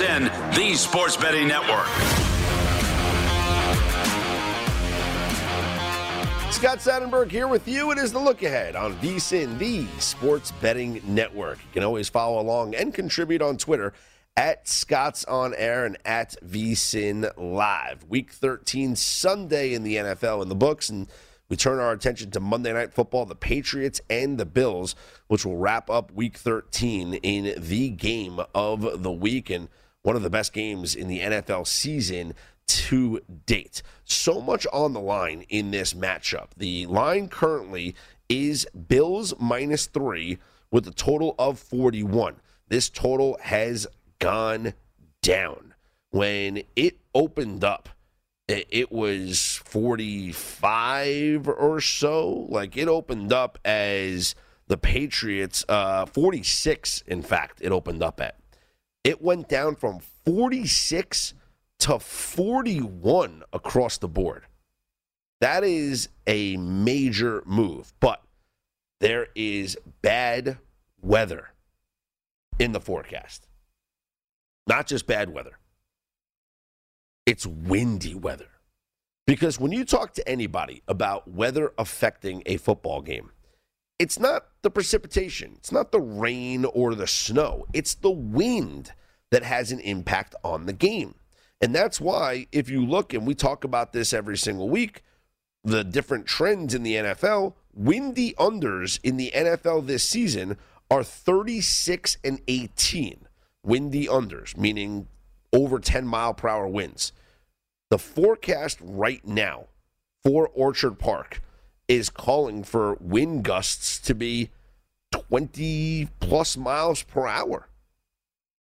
In the Sports Betting Network. Scott Seidenberg here with you. It is the look ahead on VSIN, the Sports Betting Network. You can always follow along and contribute on Twitter at Scott's On Air and at VSIN Live. Week 13 Sunday in the NFL in the books, and we turn our attention to Monday Night Football, the Patriots and the Bills, which will wrap up Week 13 in the game of the week and one of the best games in the NFL season to date. So much on the line in this matchup. The line currently is Bills minus three with a total of 41. This total has gone down. When it opened up, it was 45 or so. Like it opened up as the Patriots, uh, 46, in fact, it opened up at. It went down from 46 to 41 across the board. That is a major move, but there is bad weather in the forecast. Not just bad weather, it's windy weather. Because when you talk to anybody about weather affecting a football game, it's not the precipitation, it's not the rain or the snow, it's the wind that has an impact on the game. And that's why, if you look, and we talk about this every single week, the different trends in the NFL, windy unders in the NFL this season are 36 and 18. Windy unders, meaning over 10 mile per hour winds. The forecast right now for Orchard Park is calling for wind gusts to be 20 plus miles per hour.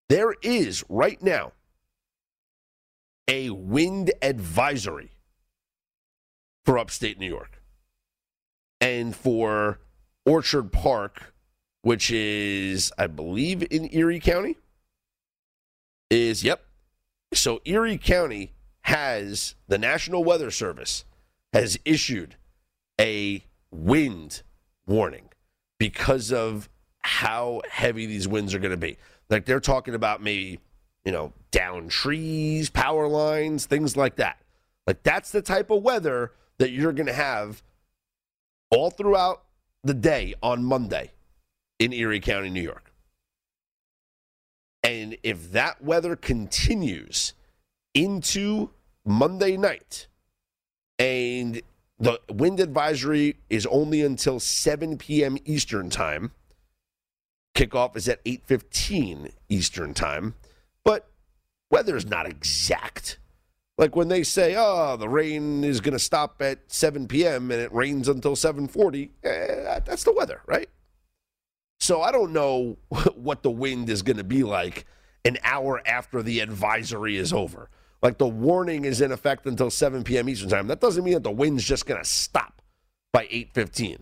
There is right now a wind advisory for upstate New York and for Orchard Park, which is, I believe, in Erie County. Is, yep. So Erie County has, the National Weather Service has issued a wind warning because of how heavy these winds are going to be. Like they're talking about maybe, you know, down trees, power lines, things like that. Like that's the type of weather that you're going to have all throughout the day on Monday in Erie County, New York. And if that weather continues into Monday night and the wind advisory is only until 7 p.m. Eastern time, Kickoff is at 8:15 Eastern Time, but weather is not exact. Like when they say, "Oh, the rain is going to stop at 7 p.m. and it rains until 7:40," eh, that's the weather, right? So I don't know what the wind is going to be like an hour after the advisory is over. Like the warning is in effect until 7 p.m. Eastern time. That doesn't mean that the wind's just going to stop by 8:15.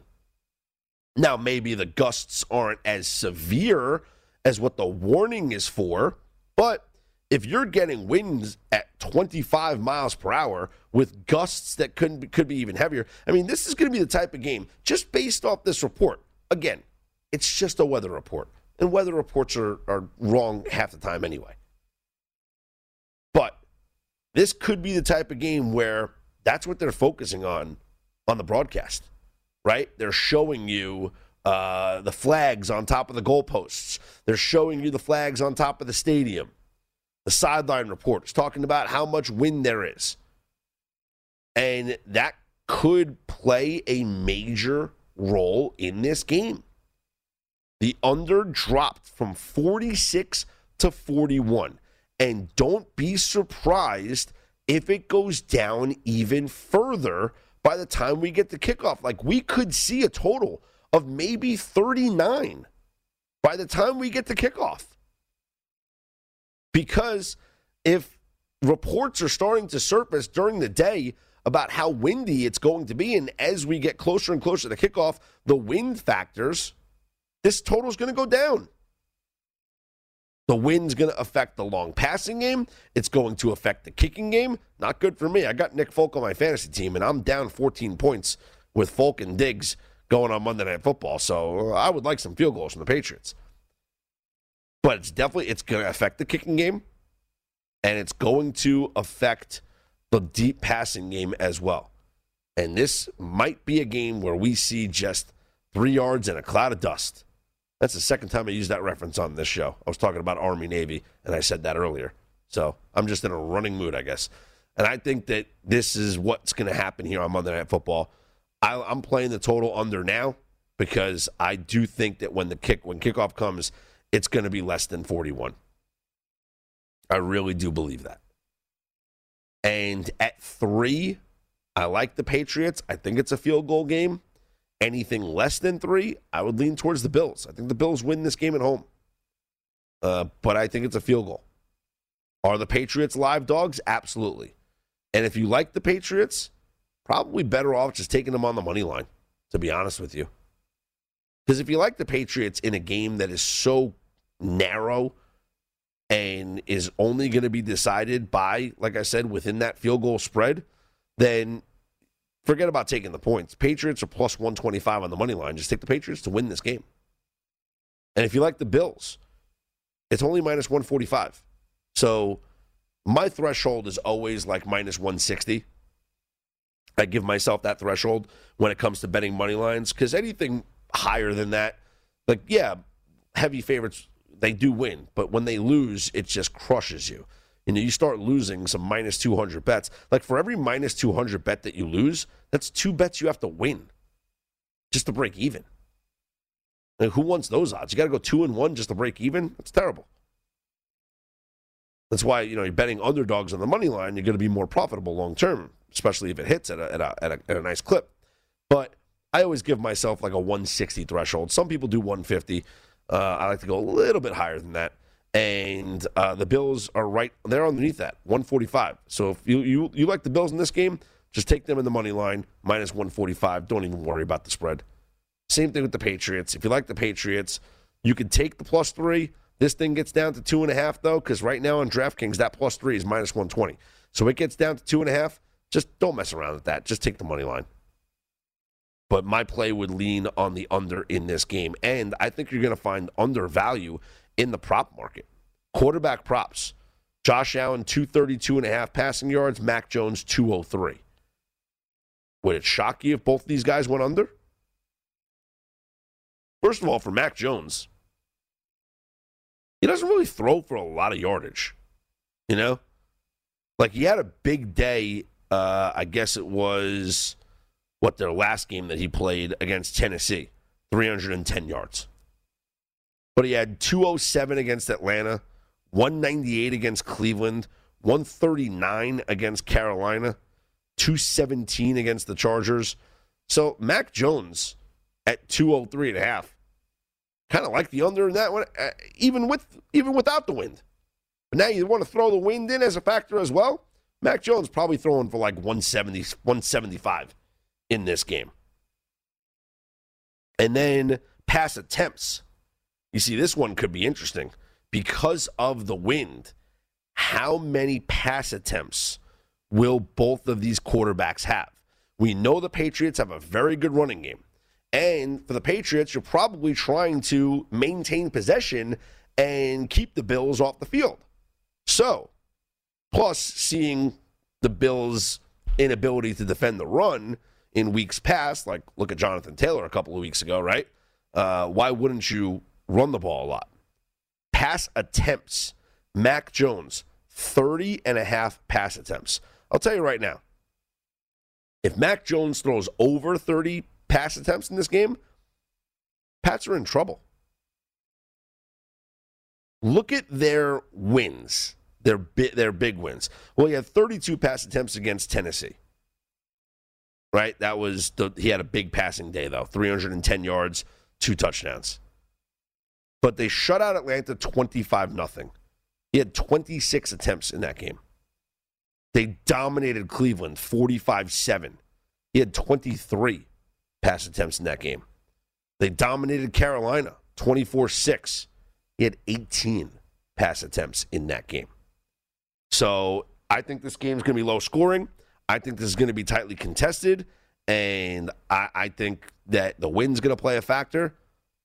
Now maybe the gusts aren't as severe as what the warning is for, but if you're getting winds at 25 miles per hour with gusts that could be, could be even heavier, I mean, this is going to be the type of game just based off this report. Again, it's just a weather report, and weather reports are, are wrong half the time anyway. This could be the type of game where that's what they're focusing on on the broadcast, right? They're showing you uh, the flags on top of the goalposts. They're showing you the flags on top of the stadium. The sideline report is talking about how much wind there is. And that could play a major role in this game. The under dropped from 46 to 41. And don't be surprised if it goes down even further by the time we get the kickoff. Like we could see a total of maybe 39 by the time we get the kickoff. Because if reports are starting to surface during the day about how windy it's going to be, and as we get closer and closer to kickoff, the wind factors, this total is going to go down. The wind's going to affect the long passing game. It's going to affect the kicking game. Not good for me. I got Nick Folk on my fantasy team, and I'm down 14 points with Folk and Diggs going on Monday Night Football. So uh, I would like some field goals from the Patriots. But it's definitely it's going to affect the kicking game, and it's going to affect the deep passing game as well. And this might be a game where we see just three yards and a cloud of dust. That's the second time I used that reference on this show. I was talking about Army Navy, and I said that earlier. So I'm just in a running mood, I guess. And I think that this is what's going to happen here on Monday Night Football. I, I'm playing the total under now because I do think that when the kick when kickoff comes, it's going to be less than 41. I really do believe that. And at three, I like the Patriots. I think it's a field goal game. Anything less than three, I would lean towards the Bills. I think the Bills win this game at home. Uh, but I think it's a field goal. Are the Patriots live dogs? Absolutely. And if you like the Patriots, probably better off just taking them on the money line, to be honest with you. Because if you like the Patriots in a game that is so narrow and is only going to be decided by, like I said, within that field goal spread, then forget about taking the points. Patriots are plus 125 on the money line. Just take the Patriots to win this game. And if you like the Bills, it's only minus 145. So my threshold is always like minus 160. I give myself that threshold when it comes to betting money lines because anything higher than that, like, yeah, heavy favorites, they do win. But when they lose, it just crushes you. You know, you start losing some minus 200 bets. Like for every minus 200 bet that you lose, that's two bets you have to win just to break even. Who wants those odds? You got to go two and one just to break even? That's terrible. That's why, you know, you're betting underdogs on the money line, you're going to be more profitable long term, especially if it hits at a, at, a, at, a, at a nice clip. But I always give myself like a 160 threshold. Some people do 150. Uh, I like to go a little bit higher than that and uh, the Bills are right there underneath that 145. So if you, you you like the Bills in this game, just take them in the money line minus 145. Don't even worry about the spread. Same thing with the Patriots. If you like the Patriots, you can take the plus three. This thing gets down to two and a half though, because right now on DraftKings that plus three is minus 120. So it gets down to two and a half. Just don't mess around with that. Just take the money line. But my play would lean on the under in this game, and I think you're going to find under value in the prop market. Quarterback props. Josh Allen, 232 and a half passing yards. Mac Jones, 203. Would it shock you if both these guys went under? First of all, for Mac Jones, he doesn't really throw for a lot of yardage. You know? Like he had a big day, uh, I guess it was what their last game that he played against Tennessee, 310 yards. but he had 207 against Atlanta, 198 against Cleveland, 139 against Carolina, 217 against the Chargers. So Mac Jones at 203 and a half. Kind of like the under in that one, uh, even with even without the wind. But now you want to throw the wind in as a factor as well. Mac Jones probably throwing for like 170, 175 in this game. And then pass attempts. You see, this one could be interesting because of the wind. How many pass attempts will both of these quarterbacks have? We know the Patriots have a very good running game. And for the Patriots, you're probably trying to maintain possession and keep the Bills off the field. So, plus seeing the Bills' inability to defend the run in weeks past, like look at Jonathan Taylor a couple of weeks ago, right? Uh, why wouldn't you run the ball a lot? Pass attempts, Mac Jones, 30 and a half pass attempts. I'll tell you right now, if Mac Jones throws over 30 pass attempts in this game, Pats are in trouble. Look at their wins, their bi- their big wins. Well, he had 32 pass attempts against Tennessee. Right? That was the, he had a big passing day though. 310 yards, two touchdowns. But they shut out Atlanta 25 nothing. He had 26 attempts in that game. They dominated Cleveland 45 7. He had 23 pass attempts in that game. They dominated Carolina 24 6. He had 18 pass attempts in that game. So I think this game is going to be low scoring. I think this is going to be tightly contested. And I, I think that the wind's going to play a factor.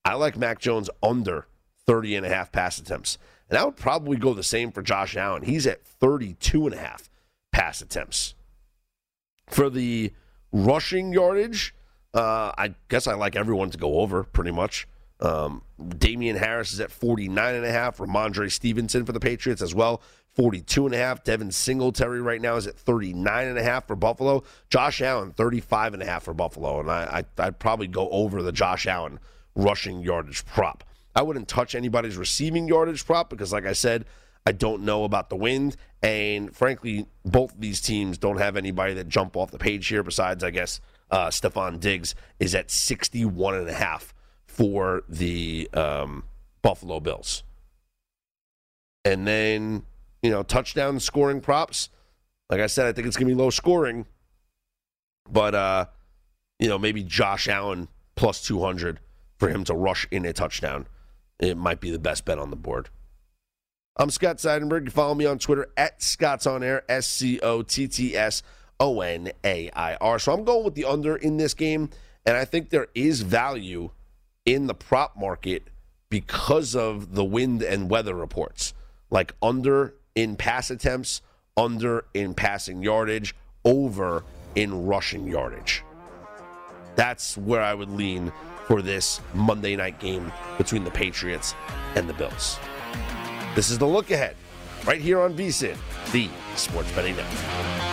I like Mac Jones under 30 and a half pass attempts. And I would probably go the same for Josh Allen. He's at 32 and a half pass attempts. For the rushing yardage, uh, I guess I like everyone to go over pretty much. Um, Damien Harris is at 49 and a half. Rhamondre Stevenson for the Patriots as well, 42 and a half. Devin Singletary right now is at 39 and a half for Buffalo. Josh Allen, 35 and a half for Buffalo. And I, I, I'd probably go over the Josh Allen rushing yardage prop. I wouldn't touch anybody's receiving yardage prop because, like I said, I don't know about the wind. And frankly, both these teams don't have anybody that jump off the page here besides, I guess, uh, Stefon Diggs is at 61 and a half for the um, Buffalo Bills. And then, you know, touchdown scoring props. Like I said, I think it's going to be low scoring. But, uh, you know, maybe Josh Allen plus 200 for him to rush in a touchdown. It might be the best bet on the board. I'm Scott Seidenberg. You follow me on Twitter at Scott's On Air, S C O T T S O N A I R. So I'm going with the under in this game, and I think there is value in the prop market because of the wind and weather reports. Like under in pass attempts, under in passing yardage, over in rushing yardage. That's where I would lean for this Monday night game between the Patriots and the Bills. This is the look ahead right here on VSIN, the Sports Betting Network.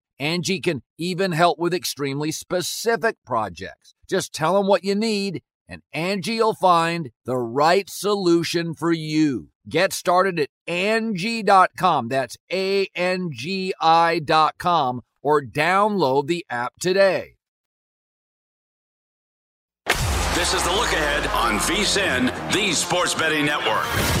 Angie can even help with extremely specific projects. Just tell them what you need and Angie'll find the right solution for you. Get started at Angie.com. That's A N G I.com or download the app today. This is the look ahead on VSIN, the Sports Betting Network.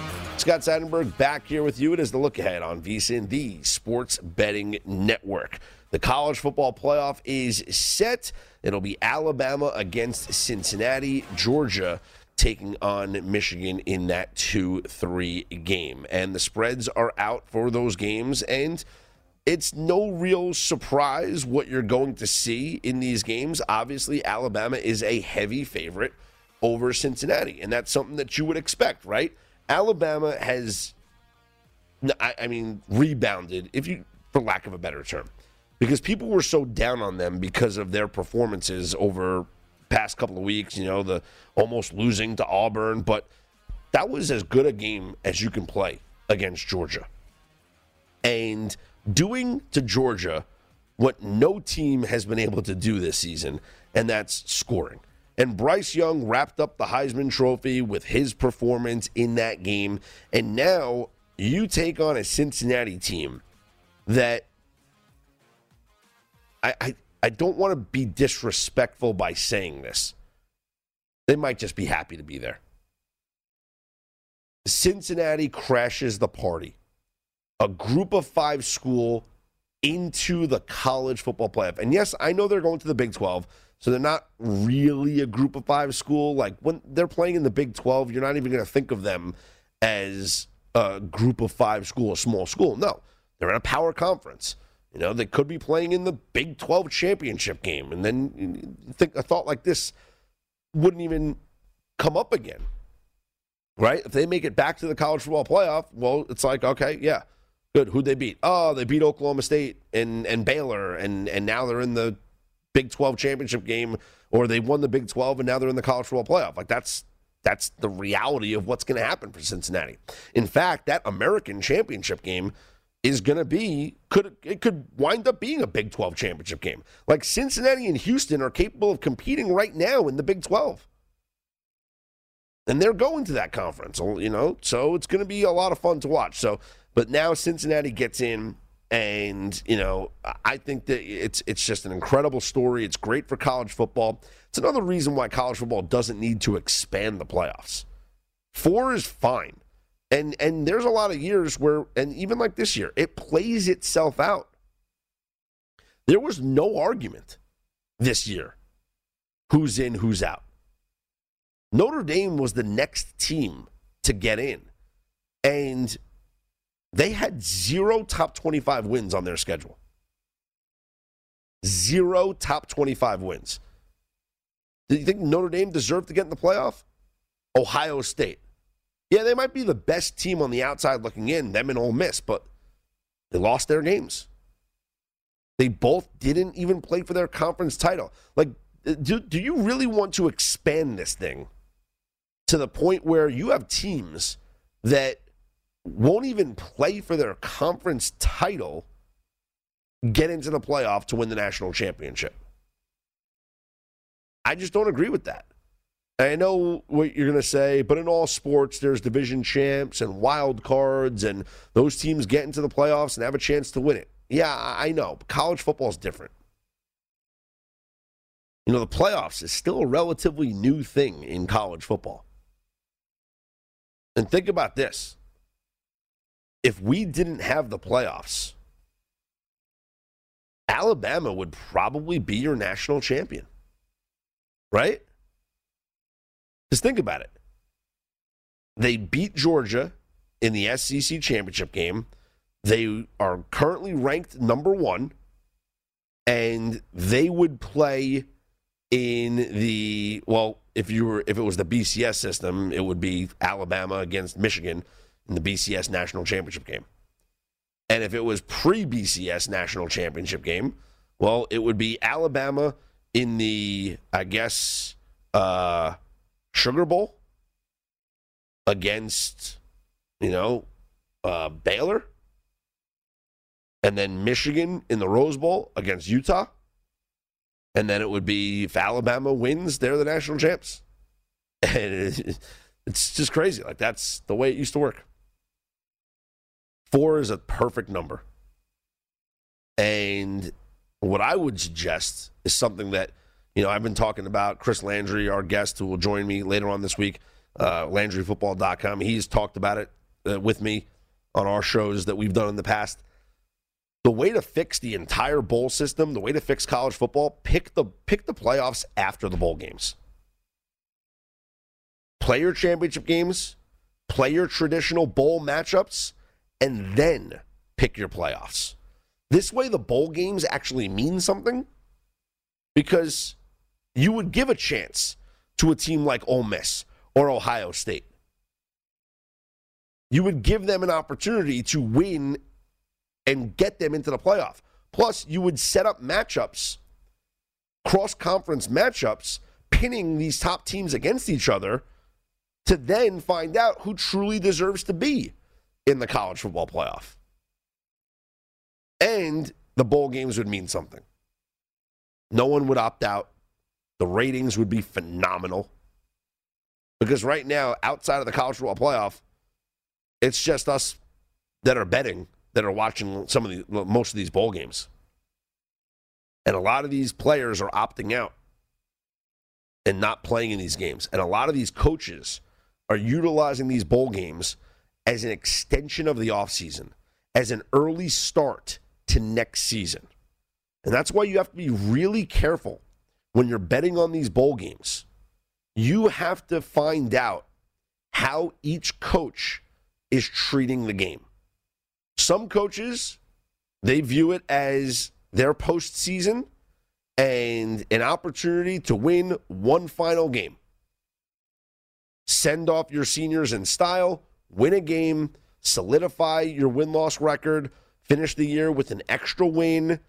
Scott Seidenberg back here with you. It is the look ahead on VSIN, the sports betting network. The college football playoff is set. It'll be Alabama against Cincinnati, Georgia taking on Michigan in that 2 3 game. And the spreads are out for those games. And it's no real surprise what you're going to see in these games. Obviously, Alabama is a heavy favorite over Cincinnati. And that's something that you would expect, right? Alabama has, I, I mean, rebounded, if you, for lack of a better term, because people were so down on them because of their performances over past couple of weeks. You know, the almost losing to Auburn, but that was as good a game as you can play against Georgia, and doing to Georgia what no team has been able to do this season, and that's scoring. And Bryce Young wrapped up the Heisman Trophy with his performance in that game. And now you take on a Cincinnati team that I, I, I don't want to be disrespectful by saying this. They might just be happy to be there. Cincinnati crashes the party. A group of five school into the college football playoff. And yes, I know they're going to the Big 12. So they're not really a group of five school. Like when they're playing in the Big 12, you're not even going to think of them as a group of five school, a small school. No, they're in a power conference. You know, they could be playing in the Big 12 championship game. And then think a thought like this wouldn't even come up again. Right? If they make it back to the college football playoff, well, it's like, okay, yeah, good. Who'd they beat? Oh, they beat Oklahoma State and, and Baylor, and, and now they're in the Big 12 championship game or they won the Big 12 and now they're in the college football playoff. Like that's that's the reality of what's going to happen for Cincinnati. In fact, that American championship game is going to be could it could wind up being a Big 12 championship game. Like Cincinnati and Houston are capable of competing right now in the Big 12. And they're going to that conference, you know, so it's going to be a lot of fun to watch. So, but now Cincinnati gets in and you know, I think that it's it's just an incredible story. It's great for college football. It's another reason why college football doesn't need to expand the playoffs. Four is fine. And and there's a lot of years where and even like this year, it plays itself out. There was no argument this year who's in, who's out. Notre Dame was the next team to get in. And they had zero top 25 wins on their schedule. Zero top 25 wins. Do you think Notre Dame deserved to get in the playoff? Ohio State. Yeah, they might be the best team on the outside looking in, them and Ole Miss, but they lost their games. They both didn't even play for their conference title. Like, do, do you really want to expand this thing to the point where you have teams that won't even play for their conference title get into the playoff to win the national championship? I just don't agree with that. I know what you're going to say, but in all sports, there's division champs and wild cards, and those teams get into the playoffs and have a chance to win it. Yeah, I know. College football is different. You know, the playoffs is still a relatively new thing in college football. And think about this if we didn't have the playoffs, Alabama would probably be your national champion. Right? Just think about it. They beat Georgia in the SEC championship game. They are currently ranked number one, and they would play in the well. If you were, if it was the BCS system, it would be Alabama against Michigan in the BCS national championship game. And if it was pre BCS national championship game, well, it would be Alabama in the, I guess, uh, Sugar Bowl against, you know, uh, Baylor. And then Michigan in the Rose Bowl against Utah. And then it would be if Alabama wins, they're the national champs. And it's just crazy. Like that's the way it used to work. Four is a perfect number. And what I would suggest is something that, you know, I've been talking about. Chris Landry, our guest, who will join me later on this week, uh, LandryFootball.com. He's talked about it uh, with me on our shows that we've done in the past. The way to fix the entire bowl system, the way to fix college football, pick the pick the playoffs after the bowl games. Play your championship games, play your traditional bowl matchups, and then pick your playoffs. This way, the bowl games actually mean something because you would give a chance to a team like Ole Miss or Ohio State. You would give them an opportunity to win and get them into the playoff. Plus, you would set up matchups, cross conference matchups, pinning these top teams against each other to then find out who truly deserves to be in the college football playoff. And the bowl games would mean something. No one would opt out. The ratings would be phenomenal. Because right now, outside of the college football playoff, it's just us that are betting that are watching some of the most of these bowl games. And a lot of these players are opting out and not playing in these games. And a lot of these coaches are utilizing these bowl games as an extension of the offseason, as an early start to next season. And that's why you have to be really careful when you're betting on these bowl games. You have to find out how each coach is treating the game. Some coaches, they view it as their postseason and an opportunity to win one final game. Send off your seniors in style, win a game, solidify your win loss record, finish the year with an extra win,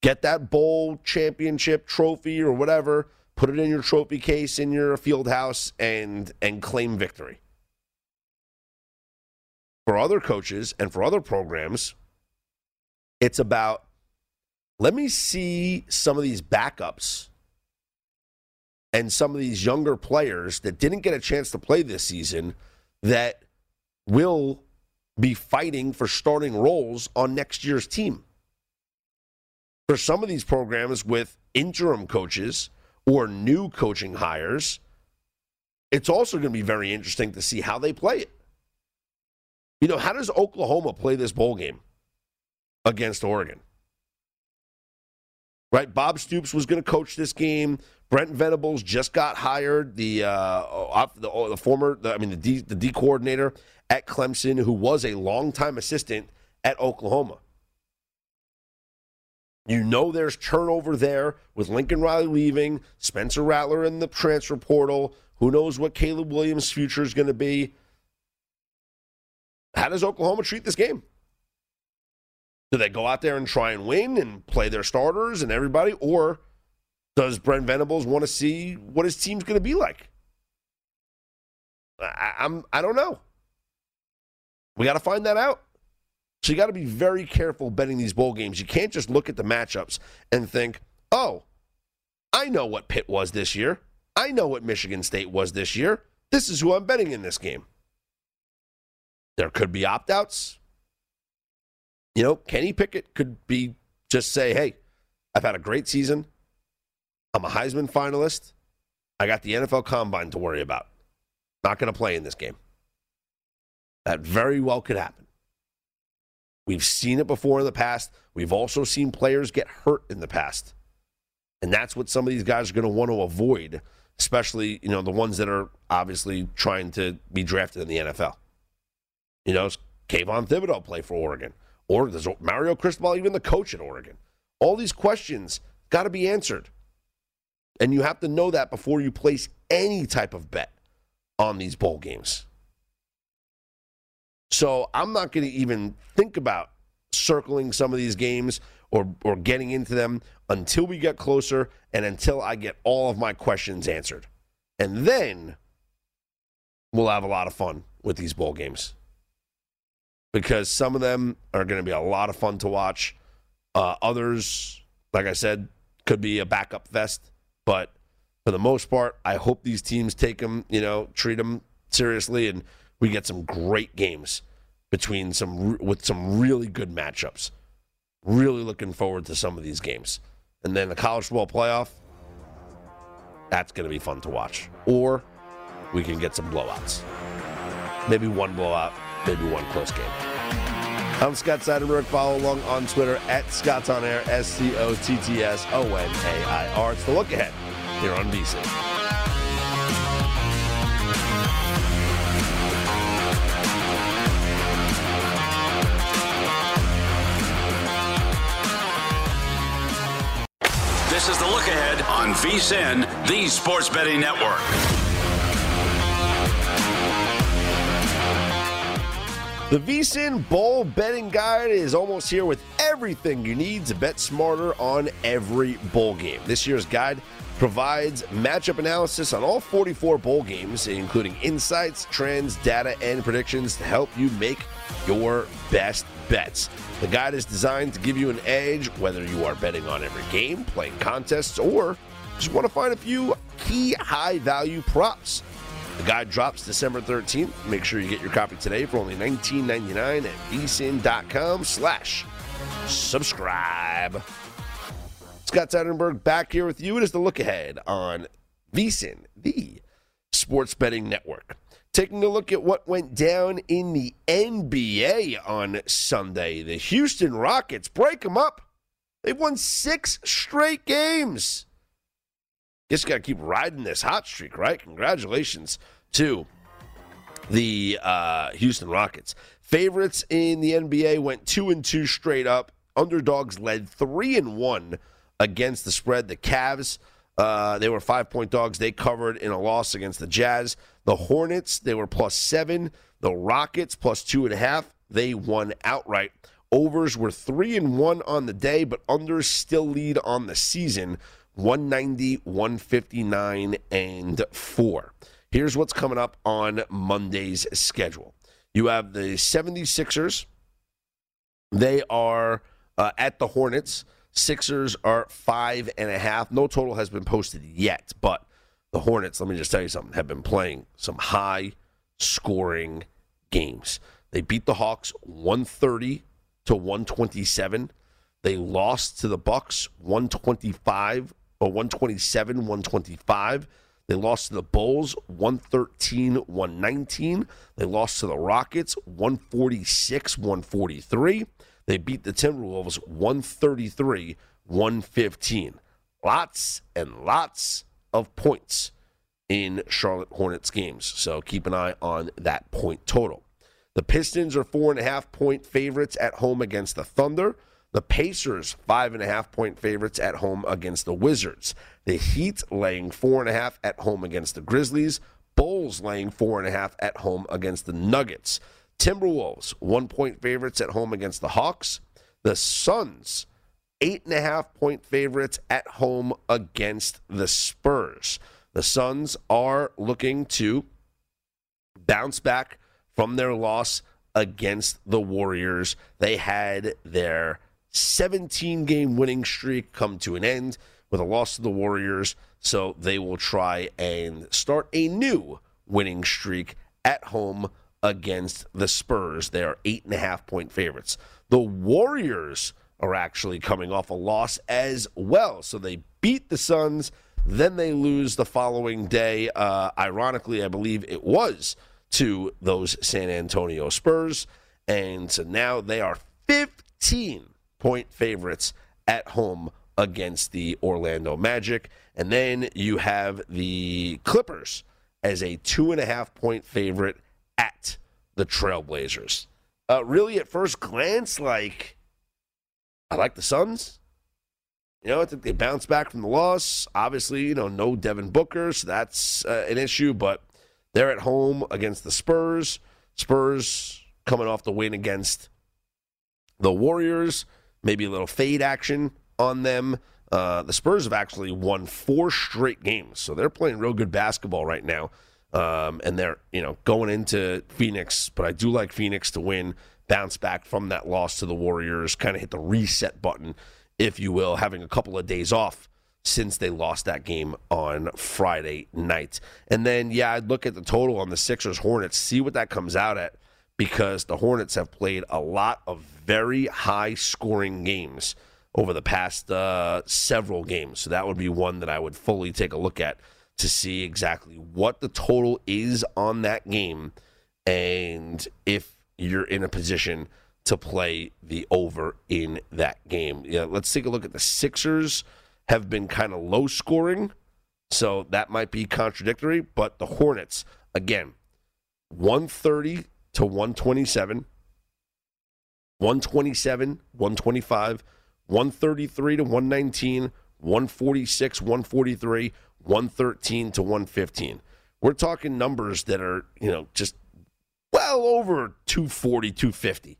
get that bowl championship trophy or whatever, put it in your trophy case in your field house and and claim victory. For other coaches and for other programs, it's about let me see some of these backups and some of these younger players that didn't get a chance to play this season that will be fighting for starting roles on next year's team. For some of these programs with interim coaches or new coaching hires, it's also going to be very interesting to see how they play it. You know, how does Oklahoma play this bowl game against Oregon? Right? Bob Stoops was going to coach this game. Brent Venables just got hired, the uh, the, the, former, the, I mean, the D, the D coordinator at Clemson, who was a longtime assistant at Oklahoma. You know there's turnover there with Lincoln Riley leaving, Spencer Rattler in the transfer portal. Who knows what Caleb Williams' future is going to be? How does Oklahoma treat this game? Do they go out there and try and win and play their starters and everybody? Or does Brent Venables want to see what his team's going to be like? I, I'm I don't know. We got to find that out. So you got to be very careful betting these bowl games. You can't just look at the matchups and think, "Oh, I know what Pitt was this year. I know what Michigan State was this year. This is who I'm betting in this game." There could be opt-outs. You know, Kenny Pickett could be just say, "Hey, I've had a great season. I'm a Heisman finalist. I got the NFL Combine to worry about. Not going to play in this game." That very well could happen. We've seen it before in the past. We've also seen players get hurt in the past. And that's what some of these guys are going to want to avoid, especially, you know, the ones that are obviously trying to be drafted in the NFL. You know, Kayvon Thibodeaux play for Oregon? Or does Mario Cristobal even the coach at Oregon? All these questions got to be answered. And you have to know that before you place any type of bet on these bowl games. So I'm not going to even think about circling some of these games or, or getting into them until we get closer and until I get all of my questions answered. And then we'll have a lot of fun with these bowl games because some of them are going to be a lot of fun to watch. Uh, others, like I said, could be a backup fest. But for the most part, I hope these teams take them, you know, treat them seriously and – we get some great games between some with some really good matchups. Really looking forward to some of these games. And then the college football playoff, that's going to be fun to watch. Or we can get some blowouts. Maybe one blowout, maybe one close game. I'm Scott Seidenberg. Follow along on Twitter at Scott's On Air, S C O T T S O N A I R. It's the look ahead here on VSIN. This is the look ahead on VSIN, the Sports Betting Network. The VSIN Bowl Betting Guide is almost here with everything you need to bet smarter on every bowl game. This year's guide provides matchup analysis on all 44 bowl games, including insights, trends, data, and predictions to help you make your best bets. The guide is designed to give you an edge whether you are betting on every game, playing contests, or just want to find a few key high value props. The guide drops December 13th. Make sure you get your copy today for only $19.99 at vsin.com slash subscribe. Scott Seidenberg back here with you. It is the look ahead on VSIN, the sports betting network. Taking a look at what went down in the NBA on Sunday. The Houston Rockets break them up. They've won six straight games. Just got to keep riding this hot streak, right? Congratulations to the uh, Houston Rockets. Favorites in the NBA went two and two straight up. Underdogs led three and one against the spread. The Cavs, uh, they were five point dogs. They covered in a loss against the Jazz. The Hornets, they were plus seven. The Rockets, plus two and a half. They won outright. Overs were three and one on the day, but unders still lead on the season 190, 159, and four. Here's what's coming up on Monday's schedule. You have the 76ers. They are uh, at the Hornets. Sixers are five and a half. No total has been posted yet, but the Hornets, let me just tell you something, have been playing some high scoring games. They beat the Hawks 130 to 127. They lost to the Bucks 125 or 127 125. They lost to the Bulls 113 119. They lost to the Rockets 146 143. They beat the Timberwolves 133 115. Lots and lots of points in Charlotte Hornets games. So keep an eye on that point total. The Pistons are four and a half point favorites at home against the Thunder. The Pacers, five and a half point favorites at home against the Wizards. The Heat laying four and a half at home against the Grizzlies. Bulls laying four and a half at home against the Nuggets. Timberwolves, one point favorites at home against the Hawks. The Suns, eight and a half point favorites at home against the Spurs. The Suns are looking to bounce back from their loss against the Warriors. They had their 17 game winning streak come to an end with a loss to the Warriors. So they will try and start a new winning streak at home against the Spurs. They are eight and a half point favorites. The Warriors are actually coming off a loss as well. So they beat the Suns, then they lose the following day. Uh, ironically, I believe it was to those San Antonio Spurs. And so now they are 15 point favorites at home against the Orlando Magic. And then you have the Clippers as a two and a half point favorite at the Trailblazers. Uh, really, at first glance, like, I like the Suns. You know, I think they bounce back from the loss. Obviously, you know, no Devin Booker, so that's uh, an issue, but they're at home against the Spurs. Spurs coming off the win against the Warriors maybe a little fade action on them. Uh, the Spurs have actually won four straight games, so they're playing real good basketball right now. Um, and they're you know going into Phoenix, but I do like Phoenix to win, bounce back from that loss to the Warriors, kind of hit the reset button, if you will, having a couple of days off since they lost that game on Friday night. And then yeah, I'd look at the total on the Sixers Hornets, see what that comes out at because the Hornets have played a lot of very high scoring games over the past uh, several games. So that would be one that I would fully take a look at to see exactly what the total is on that game and if you're in a position to play the over in that game. Yeah, let's take a look at the Sixers have been kind of low scoring, so that might be contradictory, but the Hornets again 130 to 127, 127, 125, 133 to 119, 146, 143, 113 to 115. We're talking numbers that are, you know, just well over 240, 250.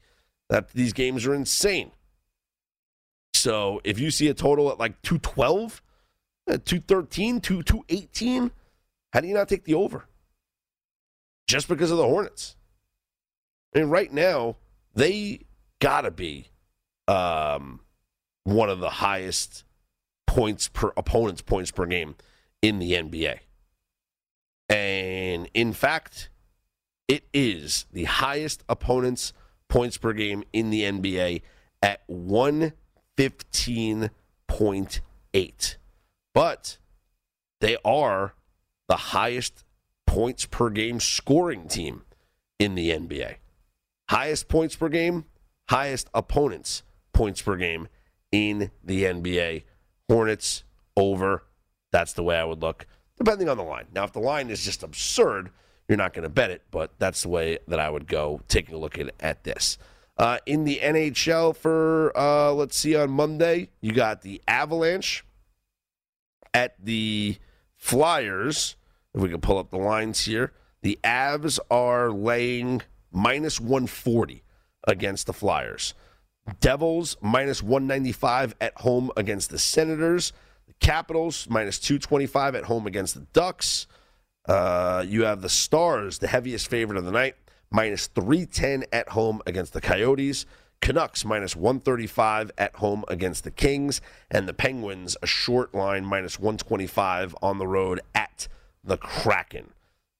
That these games are insane. So if you see a total at like 212, uh, 213, 218, how do you not take the over? Just because of the Hornets. I mean, right now, they got to be um, one of the highest points per opponent's points per game in the NBA. And in fact, it is the highest opponent's points per game in the NBA at 115.8. But they are the highest points per game scoring team in the NBA. Highest points per game, highest opponents points per game in the NBA. Hornets over. That's the way I would look, depending on the line. Now, if the line is just absurd, you're not going to bet it, but that's the way that I would go taking a look at, at this. Uh, in the NHL for, uh, let's see, on Monday, you got the Avalanche at the Flyers. If we can pull up the lines here, the Avs are laying minus 140 against the Flyers. Devils minus 195 at home against the Senators. The Capitals minus 225 at home against the Ducks. Uh, you have the Stars, the heaviest favorite of the night, minus 310 at home against the Coyotes. Canucks minus 135 at home against the Kings. And the Penguins, a short line, minus 125 on the road at the Kraken.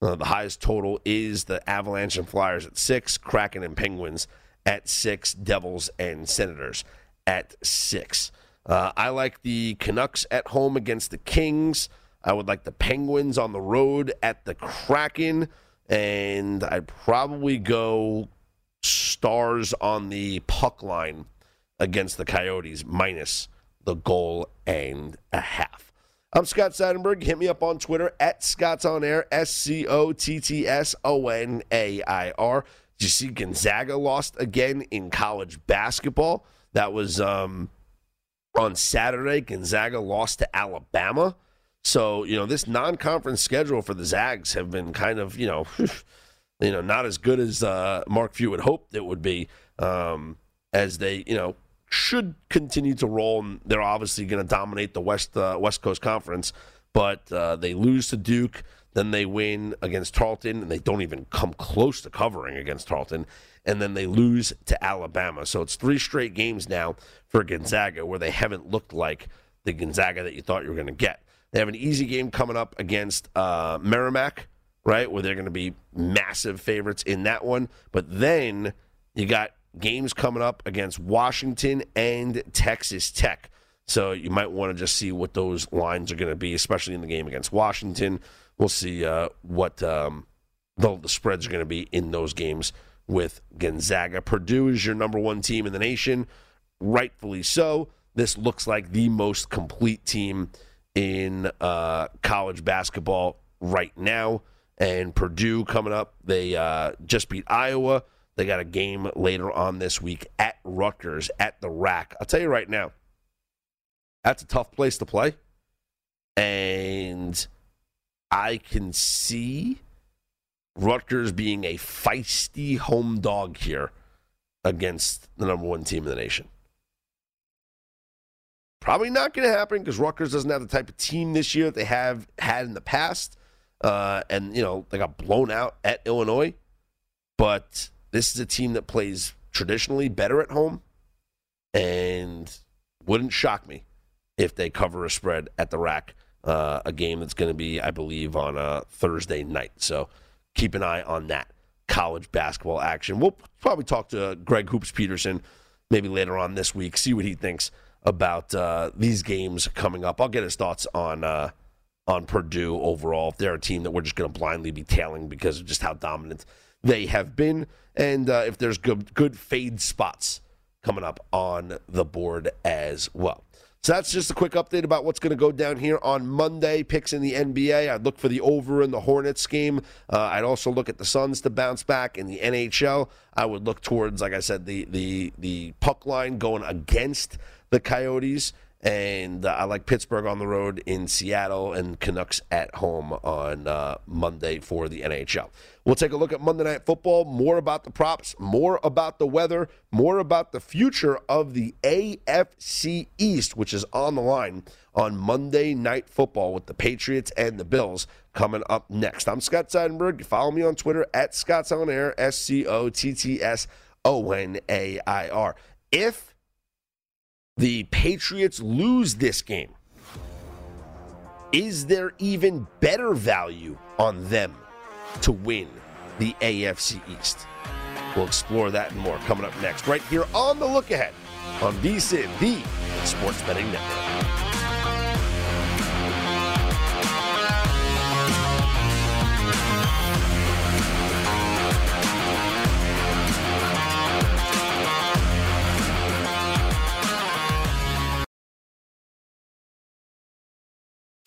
Uh, the highest total is the Avalanche and Flyers at six, Kraken and Penguins at six, Devils and Senators at six. Uh, I like the Canucks at home against the Kings. I would like the Penguins on the road at the Kraken. And I'd probably go Stars on the puck line against the Coyotes minus the goal and a half. I'm Scott Seidenberg. Hit me up on Twitter at Scott's On Air, S C O T T S O N A I R. Did you see Gonzaga lost again in college basketball? That was um, on Saturday. Gonzaga lost to Alabama. So, you know, this non conference schedule for the Zags have been kind of, you know, you know, not as good as uh, Mark Few had hoped it would be um, as they, you know, should continue to roll. And they're obviously going to dominate the West uh, West Coast Conference, but uh, they lose to Duke, then they win against Tarleton, and they don't even come close to covering against Tarleton, and then they lose to Alabama. So it's three straight games now for Gonzaga where they haven't looked like the Gonzaga that you thought you were going to get. They have an easy game coming up against uh, Merrimack, right, where they're going to be massive favorites in that one. But then you got games coming up against Washington and Texas Tech. So you might want to just see what those lines are going to be, especially in the game against Washington. We'll see uh, what um, the, the spreads are going to be in those games with Gonzaga. Purdue is your number one team in the nation, rightfully so. This looks like the most complete team in uh, college basketball right now. And Purdue coming up, they uh, just beat Iowa. They got a game later on this week at Rutgers at the RAC. I'll tell you right now, that's a tough place to play. And I can see Rutgers being a feisty home dog here against the number one team in the nation. Probably not going to happen because Rutgers doesn't have the type of team this year that they have had in the past. Uh, and, you know, they got blown out at Illinois. But this is a team that plays traditionally better at home. And wouldn't shock me if they cover a spread at the RAC, uh, a game that's going to be, I believe, on a Thursday night. So keep an eye on that college basketball action. We'll probably talk to Greg Hoops Peterson maybe later on this week, see what he thinks about uh, these games coming up. I'll get his thoughts on uh, on Purdue overall. If they're a team that we're just going to blindly be tailing because of just how dominant they have been, and uh, if there's good good fade spots coming up on the board as well. So that's just a quick update about what's going to go down here on Monday. Picks in the NBA. I'd look for the over in the Hornets game. Uh, I'd also look at the Suns to bounce back in the NHL. I would look towards, like I said, the the the puck line going against the Coyotes. And uh, I like Pittsburgh on the road in Seattle and Canucks at home on uh, Monday for the NHL. We'll take a look at Monday Night Football, more about the props, more about the weather, more about the future of the AFC East, which is on the line on Monday Night Football with the Patriots and the Bills coming up next. I'm Scott Seidenberg. Follow me on Twitter at Scott's On Air, S C O T T S O N A I R. If the Patriots lose this game, is there even better value on them to win the AFC East? We'll explore that and more coming up next, right here on the look ahead on VSIN, the Sports Betting Network.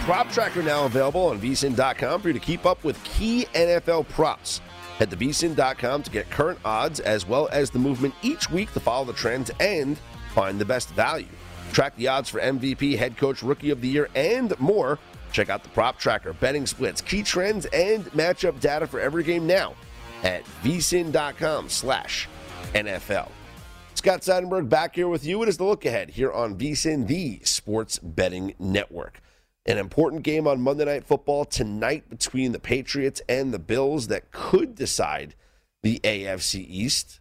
Prop tracker now available on vsin.com for you to keep up with key NFL props. Head to vsin.com to get current odds as well as the movement each week to follow the trends and find the best value. Track the odds for MVP, head coach, rookie of the year, and more. Check out the prop tracker, betting splits, key trends, and matchup data for every game now at vsin.com slash NFL. Scott Seidenberg back here with you. It is the look ahead here on VSIN, the sports betting network. An important game on Monday Night Football tonight between the Patriots and the Bills that could decide the AFC East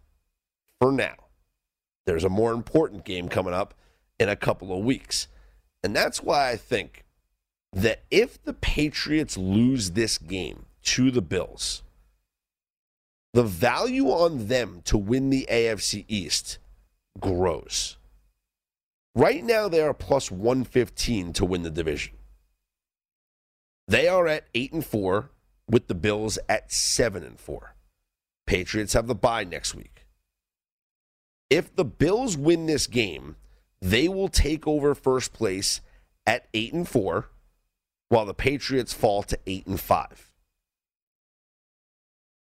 for now. There's a more important game coming up in a couple of weeks. And that's why I think that if the Patriots lose this game to the Bills, the value on them to win the AFC East grows. Right now, they are plus 115 to win the division. They are at 8 and 4 with the Bills at 7 and 4. Patriots have the bye next week. If the Bills win this game, they will take over first place at 8 and 4 while the Patriots fall to 8 and 5.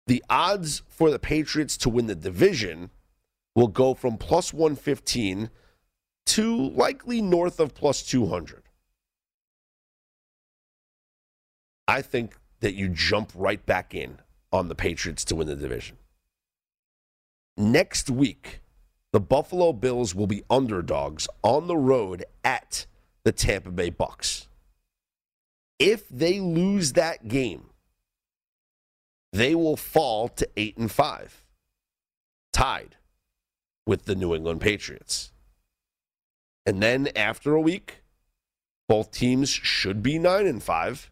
The odds for the Patriots to win the division will go from plus 115 to likely north of plus 200. I think that you jump right back in on the Patriots to win the division. Next week, the Buffalo Bills will be underdogs on the road at the Tampa Bay Bucks. If they lose that game, they will fall to 8 and 5, tied with the New England Patriots. And then after a week, both teams should be 9 and 5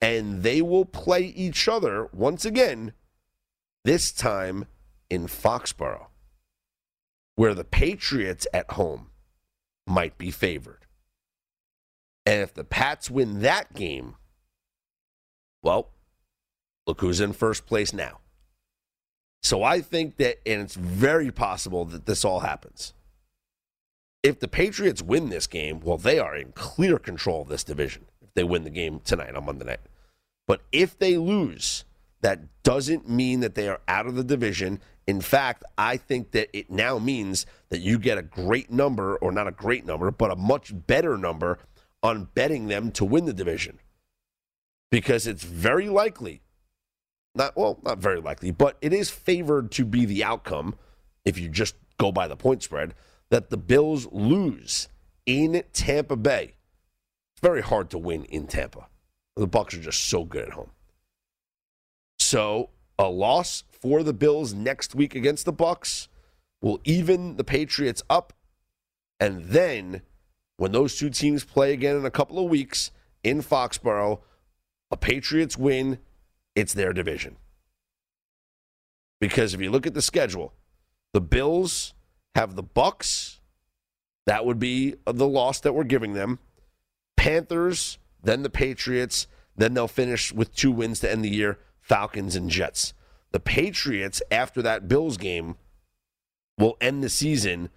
and they will play each other once again, this time in Foxborough, where the Patriots at home might be favored. And if the Pats win that game, well, look who's in first place now. So I think that, and it's very possible that this all happens. If the Patriots win this game, well, they are in clear control of this division if they win the game tonight on Monday night. But if they lose, that doesn't mean that they are out of the division. In fact, I think that it now means that you get a great number, or not a great number, but a much better number on betting them to win the division. Because it's very likely, not well, not very likely, but it is favored to be the outcome, if you just go by the point spread, that the Bills lose in Tampa Bay. It's very hard to win in Tampa. The Bucks are just so good at home. So a loss for the Bills next week against the Bucks will even the Patriots up, and then when those two teams play again in a couple of weeks in Foxborough, a Patriots win, it's their division. Because if you look at the schedule, the Bills have the Bucks. That would be the loss that we're giving them. Panthers, then the Patriots, then they'll finish with two wins to end the year, Falcons and Jets. The Patriots after that Bills game will end the season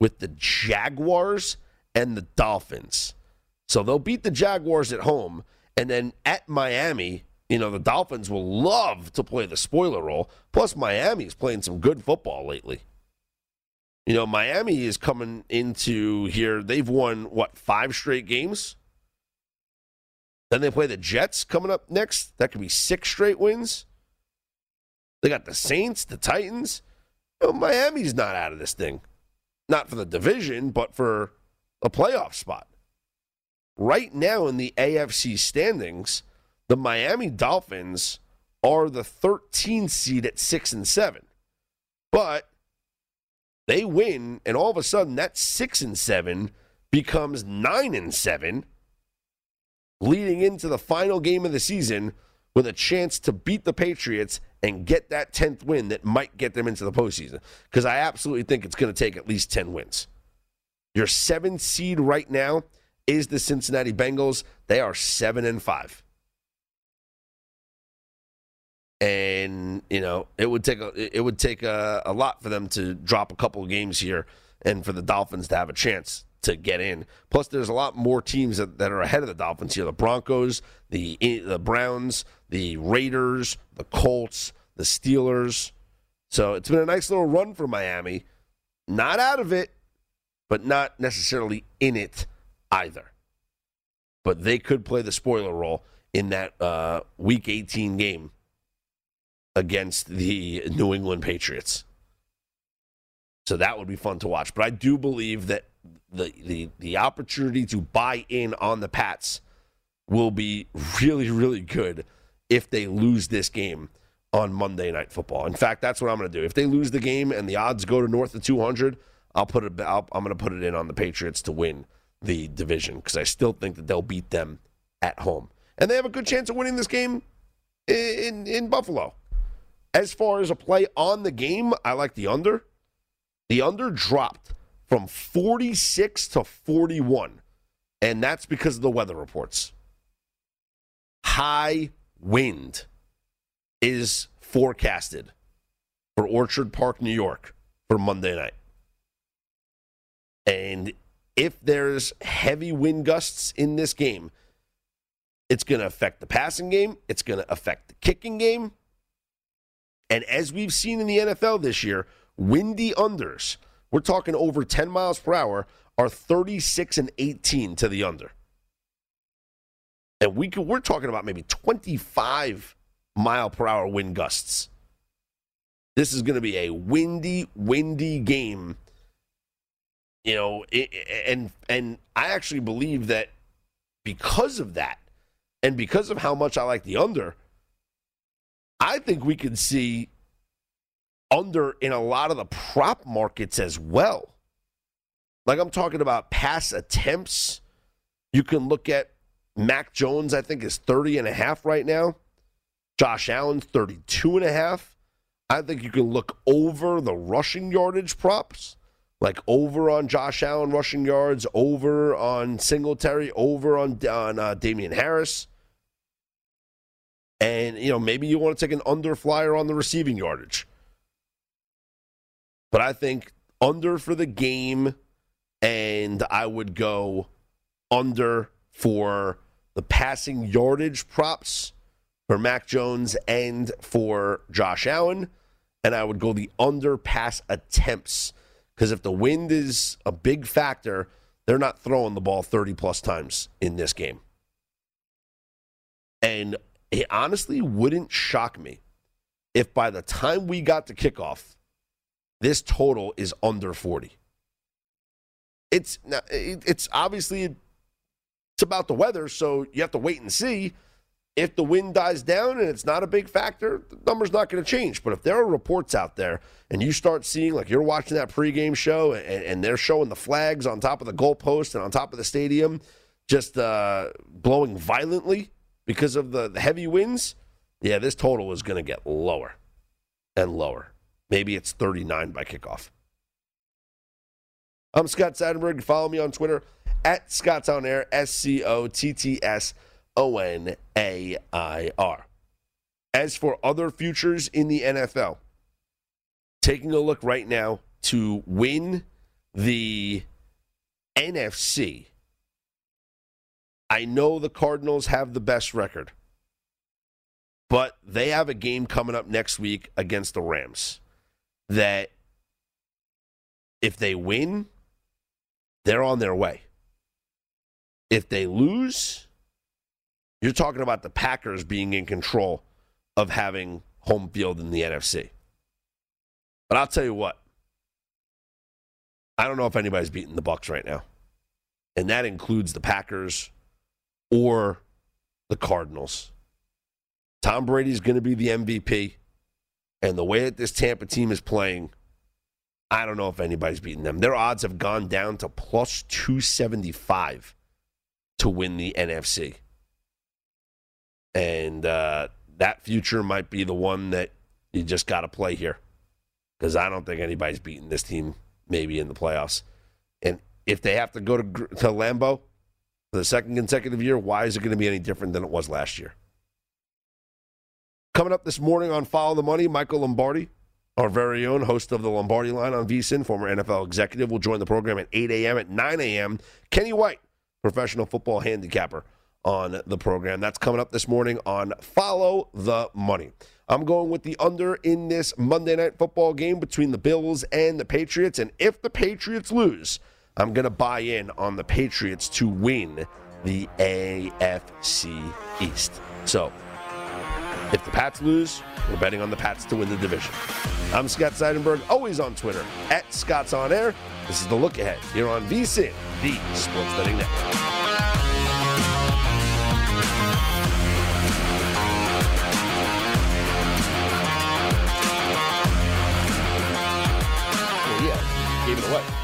with the Jaguars and the Dolphins. So they'll beat the Jaguars at home and then at Miami, you know, the Dolphins will love to play the spoiler role. Plus, Miami's playing some good football lately. You know, Miami is coming into here. They've won, what, five straight games? Then they play the Jets coming up next. That could be six straight wins. They got the Saints, the Titans. You know, Miami's not out of this thing. Not for the division, but for a playoff spot. Right now in the AFC standings, the Miami Dolphins are the 13 seed at 6 and 7. But they win and all of a sudden that 6 and 7 becomes 9 and 7 leading into the final game of the season with a chance to beat the Patriots and get that 10th win that might get them into the postseason. Because I absolutely think it's going to take at least 10 wins. Your seventh seed right now is the Cincinnati Bengals. They are seven and five. And you know it would take a it would take a, a lot for them to drop a couple of games here, and for the Dolphins to have a chance to get in. Plus, there's a lot more teams that, that are ahead of the Dolphins here: the Broncos, the the Browns, the Raiders, the Colts, the Steelers. So it's been a nice little run for Miami. Not out of it, but not necessarily in it either. But they could play the spoiler role in that uh, Week 18 game against the New England Patriots. So that would be fun to watch. But I do believe that the the the opportunity to buy in on the Pats will be really really good if they lose this game on Monday Night Football. In fact, that's what I'm going to do. If they lose the game and the odds go to north of 200, I'll put it. i am going to put it in on the Patriots to win the division because I still think that they'll beat them at home, and they have a good chance of winning this game in in Buffalo. As far as a play on the game, I like the under. The under dropped from 46 to 41, and that's because of the weather reports. High wind is forecasted for Orchard Park, New York for Monday night. And if there's heavy wind gusts in this game, it's going to affect the passing game, it's going to affect the kicking game. And as we've seen in the NFL this year, windy unders, we're talking over 10 miles per hour, are 36 and 18 to the under. And we could, we're talking about maybe 25 mile per hour wind gusts. This is going to be a windy, windy game you know, and and I actually believe that because of that, and because of how much I like the under, I think we could see under in a lot of the prop markets as well. Like I'm talking about pass attempts. You can look at Mac Jones, I think, is 30 and a half right now. Josh Allen's 32 and a half. I think you can look over the rushing yardage props like over on Josh Allen rushing yards, over on Singletary, over on, on uh, Damien Harris. And, you know, maybe you want to take an under flyer on the receiving yardage. But I think under for the game, and I would go under for the passing yardage props for Mac Jones and for Josh Allen. And I would go the under pass attempts because if the wind is a big factor, they're not throwing the ball 30 plus times in this game. And it honestly wouldn't shock me if by the time we got to kickoff, this total is under 40. It's it's obviously it's about the weather, so you have to wait and see. if the wind dies down and it's not a big factor, the number's not going to change. But if there are reports out there and you start seeing, like you're watching that pregame show and, and they're showing the flags on top of the goalpost and on top of the stadium just uh, blowing violently because of the, the heavy winds, yeah, this total is going to get lower and lower. Maybe it's 39 by kickoff. I'm Scott Seidenberg. Follow me on Twitter at Scott's On Air, S C O T T S O N A I R. As for other futures in the NFL, taking a look right now to win the NFC, I know the Cardinals have the best record, but they have a game coming up next week against the Rams that if they win, they're on their way. If they lose, you're talking about the Packers being in control of having home field in the NFC. But I'll tell you what. I don't know if anybody's beating the Bucks right now. And that includes the Packers or the Cardinals. Tom Brady's going to be the MVP. And the way that this Tampa team is playing, I don't know if anybody's beating them. Their odds have gone down to plus 275 to win the NFC. And uh, that future might be the one that you just got to play here because I don't think anybody's beating this team maybe in the playoffs. And if they have to go to, to Lambeau for the second consecutive year, why is it going to be any different than it was last year? Coming up this morning on Follow the Money, Michael Lombardi, our very own host of the Lombardi line on VSIN, former NFL executive, will join the program at 8 a.m. At 9 a.m., Kenny White, professional football handicapper, on the program. That's coming up this morning on Follow the Money. I'm going with the under in this Monday night football game between the Bills and the Patriots. And if the Patriots lose, I'm going to buy in on the Patriots to win the AFC East. So if the Pats lose, we're betting on the Pats to win the division. I'm Scott Seidenberg, always on Twitter at Scott's On Air. This is the look ahead here on VSIN, the Sports Betting Network. gave it away.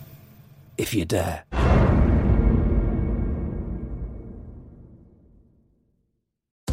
if you dare.